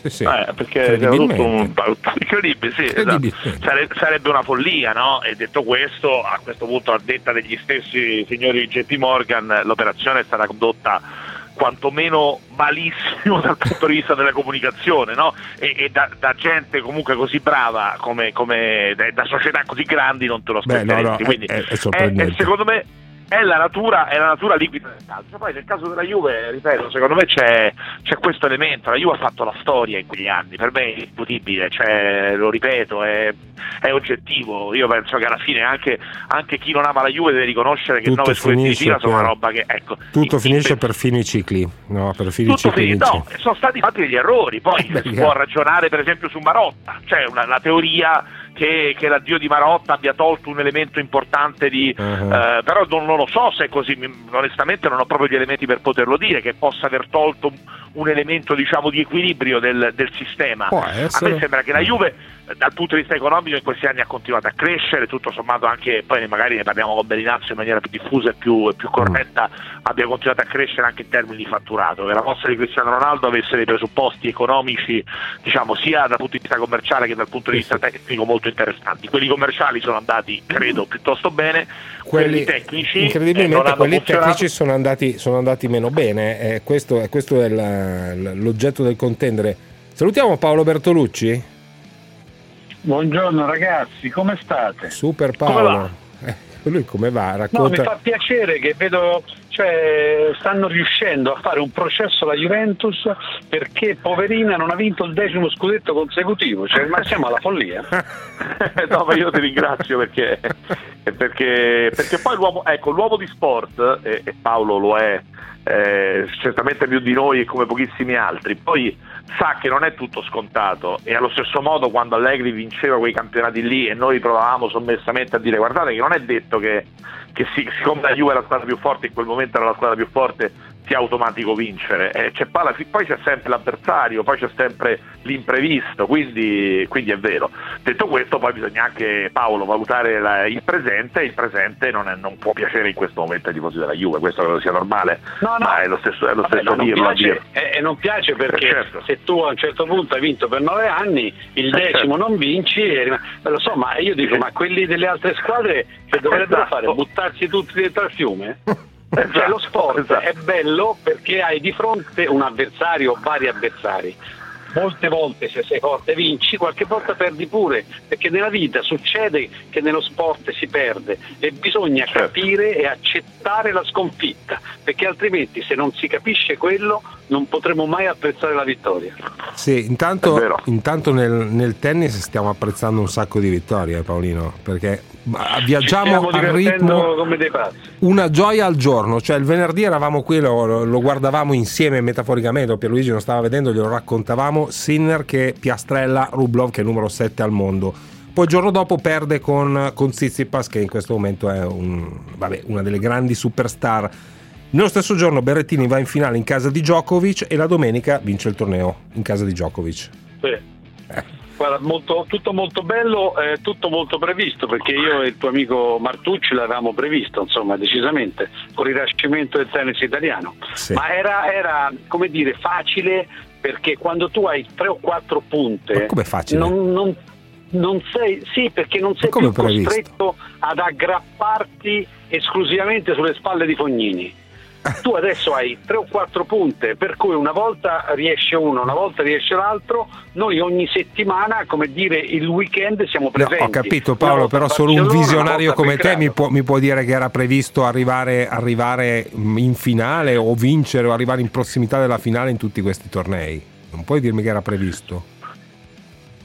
sì, sì. Eh, perché era tutto un incredibile, sì, esatto. Sare- sarebbe una follia, no? E detto questo, a questo punto, a detta degli stessi signori JP Morgan, l'operazione è stata condotta quantomeno malissimo dal punto di vista della comunicazione, no? E, e da, da gente comunque così brava come, come da, società così grandi non te lo Beh, no, aspetteresti. no, Quindi è, è è- è secondo me è la natura, è la natura liquida del calcio. Poi nel caso della Juve, ripeto, secondo me c'è, c'è questo elemento. La Juve ha fatto la storia in quegli anni, per me è indiscutibile, cioè, lo ripeto, è, è oggettivo. Io penso che alla fine anche, anche chi non ama la Juve deve riconoscere che Tutto nove scudetti di fila sono una roba che ecco. Tutto finisce per fini cicli, no, per fini cicli vinci. no, sono stati fatti degli errori, poi si può ragionare per esempio su Marotta, c'è una, la teoria che, che l'addio di Marotta abbia tolto un elemento importante di... Uh-huh. eh, però non, non lo so se è così, onestamente non ho proprio gli elementi per poterlo dire, che possa aver tolto un, elemento diciamo di equilibrio del, del sistema. A me sembra che la Juve dal punto di vista economico in questi anni ha continuato a crescere, tutto sommato anche, poi magari ne parliamo con Bellinazzo in maniera più diffusa e più, e più corretta, abbia continuato a crescere anche in termini di fatturato, che la mossa di Cristiano Ronaldo avesse dei presupposti economici, diciamo, sia dal punto di vista commerciale che dal punto di vista tecnico molto interessanti. Quelli commerciali sono andati, credo, piuttosto bene, quelli, Quelli, tecnici eh, incredibilmente hanno quelli tecnici sono andati, sono andati meno bene, eh, questo, questo è la- l'oggetto del contendere. Salutiamo Paolo Bertolucci, Buongiorno ragazzi, come state? super Come Paolo. Eh, lui come va? No, mi Racconta. fa piacere che vedo, cioè, stanno riuscendo a fare un processo alla Juventus perché poverina non ha vinto il decimo scudetto consecutivo, cioè, ma siamo alla follia. no, ma io ti ringrazio perché, perché, perché poi l'uomo, ecco, l'uomo di sport, e, e Paolo lo è eh, certamente più di noi e come pochissimi altri, poi sa che non è tutto scontato e allo stesso modo quando Allegri vinceva quei campionati lì e noi provavamo sommessamente a dire guardate che non è detto che, che si- siccome la Juve era la squadra più forte in quel momento era la squadra più forte sia automatico vincere, eh, c'è palla, poi c'è sempre l'avversario, poi c'è sempre l'imprevisto, quindi, quindi, è vero. Detto questo poi bisogna anche Paolo valutare la, il presente, il presente non, è, non, può piacere in questo momento ai tifosi della Juve, questo credo sia normale, no, no. ma è lo stesso, è lo Vabbè, stesso dirlo piace, e, e non piace perché certo. se tu a un certo punto hai vinto per nove anni, il eh, decimo certo. non vinci, e, lo so, ma io dico, ma quelli delle altre squadre che dovrebbero esatto. fare? Buttarsi tutti dentro al fiume? Esatto, cioè, lo sport esatto. è bello perché hai di fronte un avversario o vari avversari. Molte volte se sei forte vinci, qualche volta perdi pure, perché nella vita succede che nello sport si perde e bisogna certo. capire e accettare la sconfitta, perché altrimenti se non si capisce quello non potremo mai apprezzare la vittoria. Sì, intanto, intanto nel, nel, tennis stiamo apprezzando un sacco di vittorie, Paolino, perché viaggiamo al ritmo come dei pazzi. una gioia al giorno cioè il venerdì eravamo qui lo, lo guardavamo insieme metaforicamente Pierluigi non stava vedendo glielo raccontavamo Sinner che piastrella Rublov che è numero 7 al mondo poi il giorno dopo perde con, con Tsitsipas che in questo momento è un, vabbè, una delle grandi superstar nello stesso giorno Berrettini va in finale in casa di Djokovic e la domenica vince il torneo in casa di Djokovic sì. eh. Guarda, molto, tutto molto bello, eh, tutto molto previsto, perché io e il tuo amico Martucci l'avevamo previsto, insomma, decisamente, con il rinascimento del tennis italiano. Sì. Ma era, era, come dire, facile perché quando tu hai tre o quattro punte... Non, non, non sei, sì, perché non sei più previsto? costretto ad aggrapparti esclusivamente sulle spalle di Fognini tu adesso hai tre o quattro punte, per cui una volta riesce uno, una volta riesce l'altro, noi ogni settimana, come dire, il weekend siamo presenti. No, ho capito Paolo, però solo un visionario come te mi può, mi può, dire che era previsto arrivare, arrivare in finale o vincere o arrivare in prossimità della finale in tutti questi tornei. Non puoi dirmi che era previsto?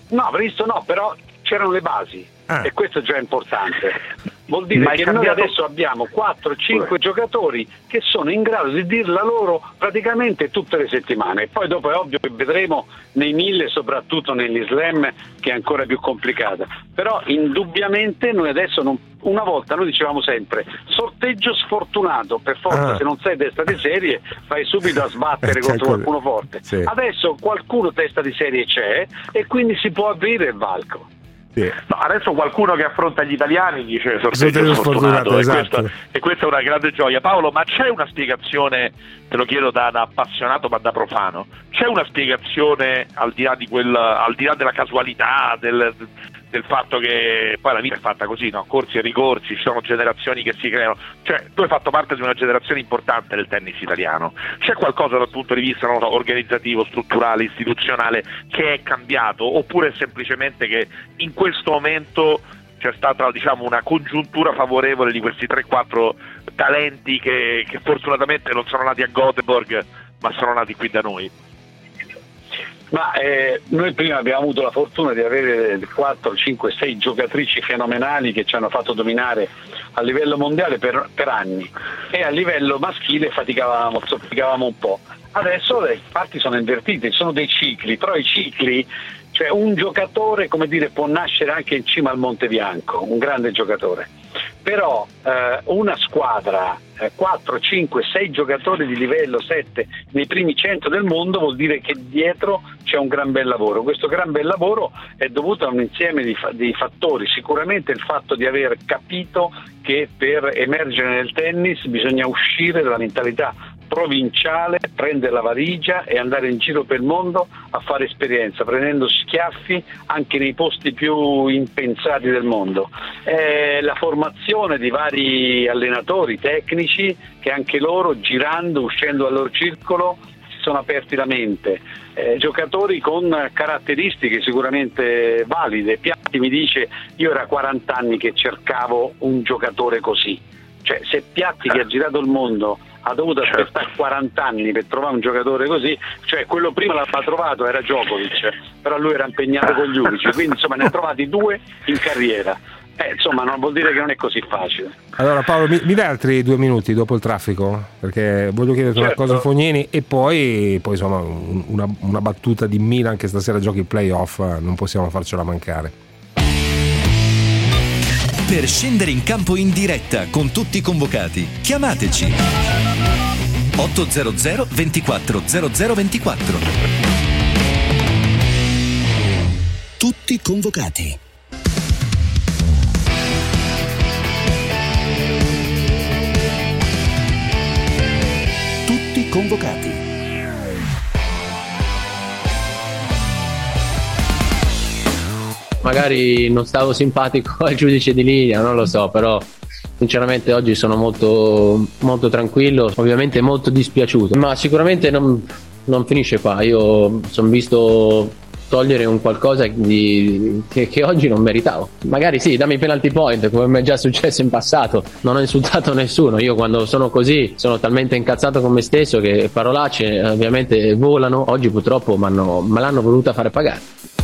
No, previsto no, però c'erano le basi ah. e questo è già importante. Vuol dire che cambiato... noi adesso abbiamo 4-5 giocatori che sono in grado di dirla loro praticamente tutte le settimane. Poi dopo è ovvio che vedremo nei mille, soprattutto negli slam, che è ancora più complicata. Però indubbiamente noi adesso non... una volta noi dicevamo sempre sorteggio sfortunato, per forza ah. se non sei testa di serie vai subito a sbattere contro qualcuno forte. Sì. Adesso qualcuno testa di serie c'è e quindi si può aprire il valco. Sì. No, adesso qualcuno che affronta gli italiani dice sorteggio sfortunato, esatto. e, questa, e, questa, è una grande gioia. Paolo, ma c'è una spiegazione, te lo chiedo da, da appassionato ma da profano, c'è una spiegazione al di là, di quel, al di là della casualità, del, del fatto che poi la vita è fatta così, no? corsi e ricorsi, ci sono generazioni che si creano, cioè tu hai fatto parte di una generazione importante del tennis italiano, c'è qualcosa dal punto di vista so, organizzativo, strutturale, istituzionale che è cambiato oppure è semplicemente che in questo momento c'è stata diciamo, una congiuntura favorevole di questi 3-4 talenti che, che fortunatamente non sono nati a Göteborg ma sono nati qui da noi? Ma eh, noi prima abbiamo avuto la fortuna di avere 4, 5, 6 giocatrici fenomenali che ci hanno fatto dominare a livello mondiale per, per anni e a livello maschile faticavamo, zoppicavamo un po'. Adesso le parti sono invertite, sono dei cicli, però i cicli cioè un giocatore come dire, può nascere anche in cima al Monte Bianco, un grande giocatore, però eh, una squadra, eh, 4, 5, 6 giocatori di livello 7 nei primi 100 del mondo vuol dire che dietro c'è un gran bel lavoro. Questo gran bel lavoro è dovuto a un insieme di, fa- di fattori, sicuramente il fatto di aver capito che per emergere nel tennis bisogna uscire dalla mentalità provinciale, prendere la valigia e andare in giro per il mondo a fare esperienza, prendendo schiaffi anche nei posti più impensati del mondo. Eh, la formazione di vari allenatori tecnici che anche loro girando, uscendo dal loro circolo, si sono aperti la mente. Eh, giocatori con caratteristiche sicuramente valide. Piatti mi dice io era 40 anni che cercavo un giocatore così. Cioè, se Piatti che ha girato il mondo ha dovuto certo. aspettare 40 anni per trovare un giocatore così, cioè quello prima l'aveva trovato era Djokovic, però lui era impegnato con gli unici, quindi insomma ne ha trovati due in carriera. Eh, insomma, non vuol dire che non è così facile. Allora, Paolo, mi, mi dai altri due minuti dopo il traffico? Perché voglio chiederti certo. una cosa, Fognini, e poi, poi insomma, una, una battuta di Milan che stasera giochi il playoff, non possiamo farcela mancare per scendere in campo in diretta con tutti i convocati. Chiamateci 800 24 0024. Tutti convocati. Tutti convocati. Magari non stavo simpatico al giudice di linea, non lo so, però sinceramente oggi sono molto, molto tranquillo, ovviamente molto dispiaciuto, ma sicuramente non, non finisce qua. Io sono visto togliere un qualcosa di, che, che, oggi non meritavo. Magari sì, dammi penalty point, come mi è già successo in passato. Non ho insultato nessuno. Io quando sono così sono talmente incazzato con me stesso che parolacce ovviamente volano. Oggi purtroppo me l'hanno voluta fare pagare.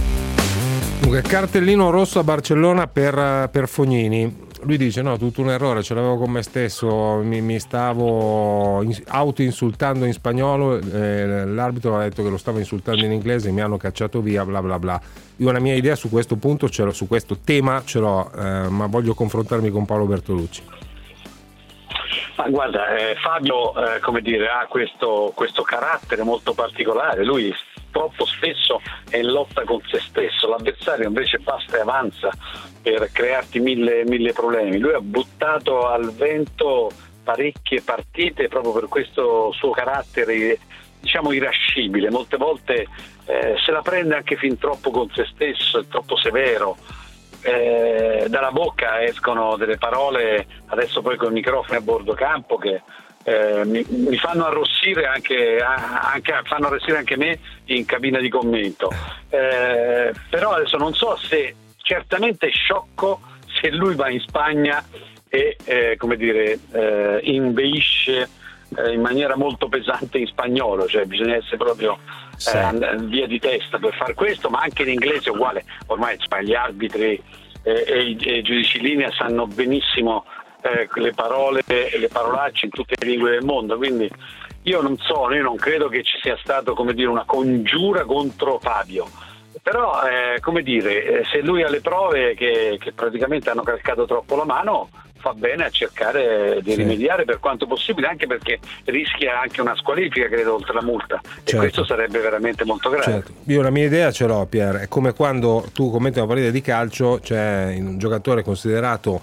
Dunque, cartellino rosso a Barcellona per, per Fognini lui dice no, tutto un errore, ce l'avevo con me stesso, mi, mi stavo in, auto-insultando in spagnolo, eh, l'arbitro ha detto che lo stavo insultando in inglese, mi hanno cacciato via, bla bla bla. Io una mia idea su questo punto, su questo tema ce l'ho, eh, ma voglio confrontarmi con Paolo Bertolucci. Ma guarda, eh, Fabio eh, come dire, ha questo, questo carattere molto particolare, lui troppo spesso è in lotta con se stesso, l'avversario invece basta e avanza per crearti mille, mille problemi. Lui ha buttato al vento parecchie partite proprio per questo suo carattere diciamo irascibile, molte volte eh, se la prende anche fin troppo con se stesso, è troppo severo. Eh, dalla bocca escono delle parole, adesso poi con i microfoni a bordo campo, che eh, mi, mi, fanno arrossire anche, anche, fanno arrossire anche me in cabina di commento. Eh, però adesso non so se certamente è sciocco se lui va in Spagna e eh, come dire, eh, inveisce eh, in maniera molto pesante in spagnolo, cioè bisogna essere proprio sì. via di testa per fare questo, ma anche in inglese è uguale, ormai gli arbitri e i, e i giudici in linea sanno benissimo eh, le parole le parolacce in tutte le lingue del mondo, quindi io non so, io non credo che ci sia stato come dire, una congiura contro Fabio. Però, eh, come dire, eh, se lui ha le prove che, che, praticamente hanno calcato troppo la mano, fa bene a cercare di sì. rimediare per quanto possibile, anche perché rischia anche una squalifica, credo, oltre la multa. Certo. E questo sarebbe veramente molto grave. Certo. Io la mia idea ce l'ho, Pier. È come quando tu commenti una partita di calcio, c'è un giocatore considerato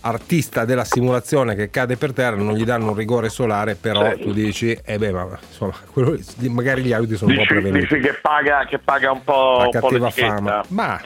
artista della simulazione che cade per terra non gli danno un rigore solare però certo. tu dici eh beh ma insomma quello, magari gli arbitri sono dici, un po' prevenuti dici che paga, che paga un po' la un cattiva po fama ma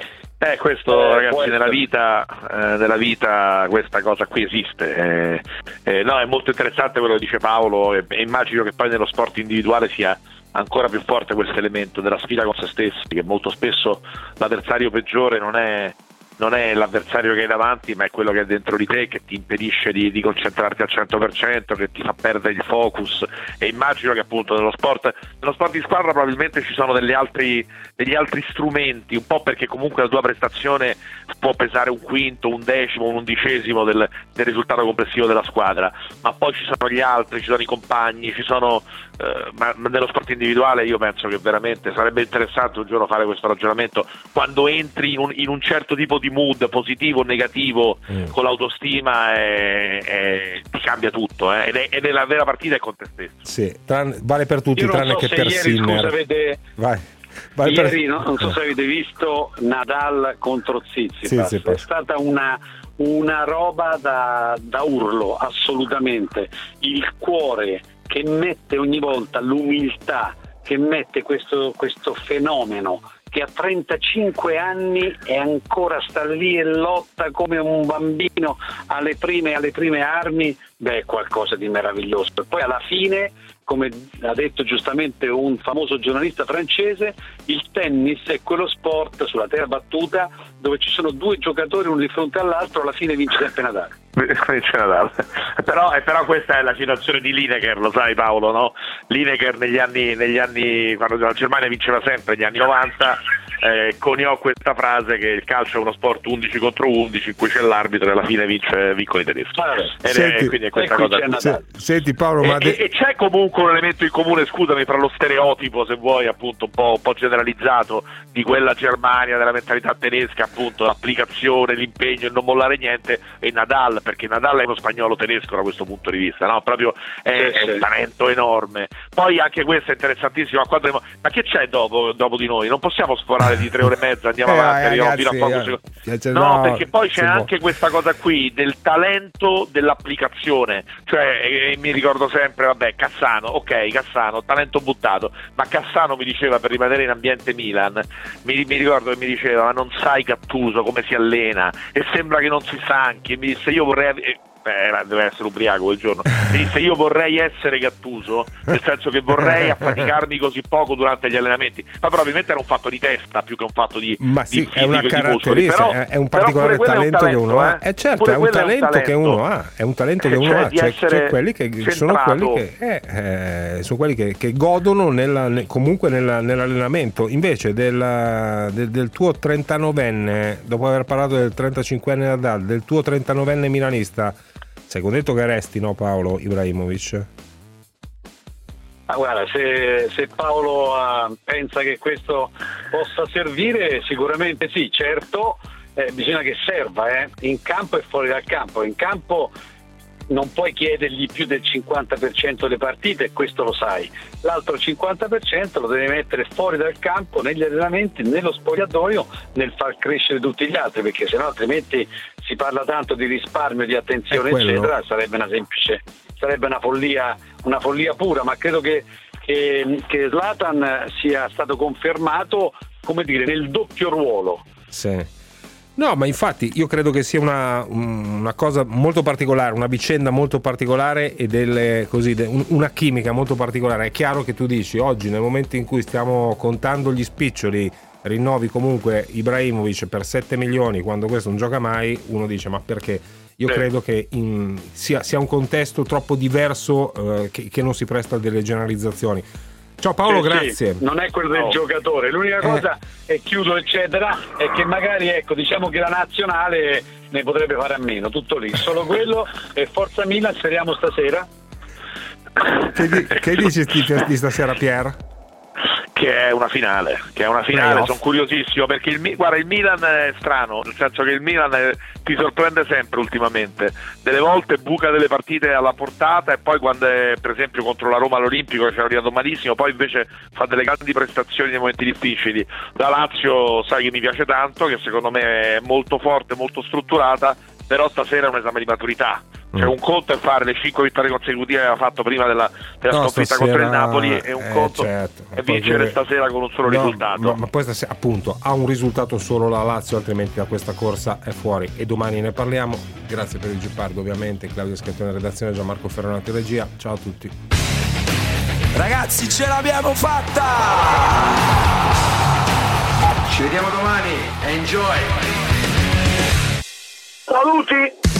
eh, questo eh, ragazzi nella vita, eh, nella vita, questa cosa qui esiste. Eh, eh, no, è molto interessante quello che dice Paolo e, e, immagino che poi nello sport individuale sia ancora più forte questo elemento della sfida con se stessi, che molto spesso l'avversario peggiore non è non è l'avversario che hai davanti, ma è quello che è dentro di te che ti impedisce di, di, concentrarti al 100%, che ti fa perdere il focus. E immagino che appunto nello sport, nello sport di squadra probabilmente ci sono altri, degli altri strumenti, un po' perché comunque la tua prestazione può pesare un quinto, un decimo, un undicesimo del, del risultato complessivo della squadra, ma poi ci sono gli altri, ci sono i compagni, ci sono, ma nello sport individuale io penso che veramente sarebbe interessante un giorno fare questo ragionamento quando entri in un, in un certo tipo di mood positivo o negativo mm. con l'autostima e, e, ti cambia tutto eh? ed, è, ed, è, la vera partita è con te stesso sì, tran- vale per tutti tranne so che per ieri, Sinner scusa, avete... vai Vai Ieri per... non so se avete visto Nadal contro Zizipas, sì, è stata una, una roba da, da, urlo, assolutamente. Il cuore che mette ogni volta l'umiltà, che mette questo, questo fenomeno che a 35 anni e ancora sta lì e lotta come un bambino alle prime, alle prime armi, beh, è qualcosa di meraviglioso. E poi alla fine come ha detto giustamente un famoso giornalista francese, il tennis è quello sport sulla terra battuta dove ci sono due giocatori uno di fronte all'altro, alla fine vince sempre Nadal. Vince Nadal. però, eh, però, questa è la situazione di Lineker, lo sai Paolo, no? Lineker negli anni, negli anni, quando la Germania vinceva sempre, negli anni 90, eh, coniò questa frase che il calcio è uno sport 11 contro 11 in cui c'è l'arbitro e alla fine vince, vincono i tedeschi. Ed Senti- è, quindi è questa cosa. Se- senti Paolo, E, ma de- e- e c'è comunque un elemento in comune, scusami, fra lo stereotipo, se vuoi, appunto, un po', un po' generalizzato di quella Germania, della mentalità tedesca, appunto, l'applicazione, l'impegno, il non mollare niente, e Nadal, perché Nadal è uno spagnolo tedesco da questo punto di vista, no? Proprio è, Sì, è un talento enorme. Poi anche questo è interessantissimo, a quadro di- ma che c'è dopo, dopo di noi? Non possiamo sforare di tre ore e mezza, andiamo Eh, avanti, arriviamo ragazzi, fino a poco eh, secondo. cioè, No, no, perché poi c'è anche questa cosa qui del talento dell'applicazione. Cioè, eh, mi ricordo sempre, vabbè, Cassano, ok, Cassano, talento buttato, ma Cassano mi diceva per rimanere in ambiente Milan, mi, mi ricordo che mi diceva, ma non sai Gattuso come si allena? E sembra che non si stanchi, e mi disse io vorrei... eh, Beh, era- deve essere ubriaco quel giorno. Disse io vorrei essere Gattuso, nel senso che vorrei affaticarmi così poco durante gli allenamenti. Ma probabilmente era un fatto di testa più che un fatto di, Ma di sì, è una di caratteristica, Però- è- è un particolare è un talento, che uno ha. eh. Eh certo, è un quello talento, che uno ha, è un talento che Eh, uno cioè ha, di cioè, cioè quelli che sono centrato. quelli che, eh, eh, sono quelli che, che godono nella- ne- comunque nella- nell'allenamento. Invece del, del- del tuo 39enne, dopo aver parlato del 35enne Nadal, del tuo 39enne milanista, sei contento che resti, no Paolo Ibrahimovic? Ma guarda, se, se Paolo ah, pensa che questo possa servire, sicuramente sì, certo, eh, bisogna che serva eh, in campo e fuori dal campo. In campo non puoi chiedergli più del 50% delle partite e questo lo sai. L'altro 50% lo devi mettere fuori dal campo, negli allenamenti, nello spogliatoio, nel far crescere tutti gli altri, perché sennò altrimenti si parla tanto di risparmio, di attenzione, eccetera, sarebbe una semplice, sarebbe una follia, una follia pura, ma credo che, che, che Zlatan sia stato confermato, come dire, nel doppio ruolo. Sì. No, ma infatti io credo che sia una, una cosa molto particolare, una vicenda molto particolare e delle, così, una chimica molto particolare. È chiaro che tu dici oggi, nel momento in cui stiamo contando gli spiccioli, rinnovi comunque Ibrahimovic per 7 milioni quando questo non gioca mai, uno dice ma perché? Io Sì. credo che in- sia, sia un contesto troppo diverso eh, che, che non si presta a delle generalizzazioni. Ciao Paolo, Sì, sì, grazie. non è quello del giocatore. L'unica Eh. cosa, e chiudo eccetera, è che magari ecco, diciamo che la nazionale ne potrebbe fare a meno, tutto lì. Solo quello e Forza Milan, speriamo stasera. Che, di- che dici di, di stasera Pier? che è una finale, che è una finale, sono curiosissimo perché il, guarda, il Milan è strano, nel senso che il Milan eh, ti sorprende sempre ultimamente, delle volte buca delle partite alla portata e poi quando è per esempio contro la Roma all'Olimpico che ci è arrivato malissimo, poi invece fa delle grandi prestazioni nei momenti difficili. La Lazio sai che mi piace tanto, che secondo me è molto forte, molto strutturata, però stasera è un esame di maturità. Cioè Mm. un conto è fare le 5 vittorie consecutive che aveva fatto prima della, della No, sconfitta stasera- contro il Napoli e un eh, conto certo. è vincere Poi- stasera con un solo No, risultato. Ma, ma poi stasera, appunto, ha un risultato solo la Lazio, altrimenti da questa corsa è fuori. E domani ne parliamo. Grazie per il Geppardo, ovviamente. Claudio Scattone redazione, Gianmarco Ferrante in regia. Ciao a tutti. Ragazzi, ce l'abbiamo fatta! Ci vediamo domani. Enjoy! Saluti!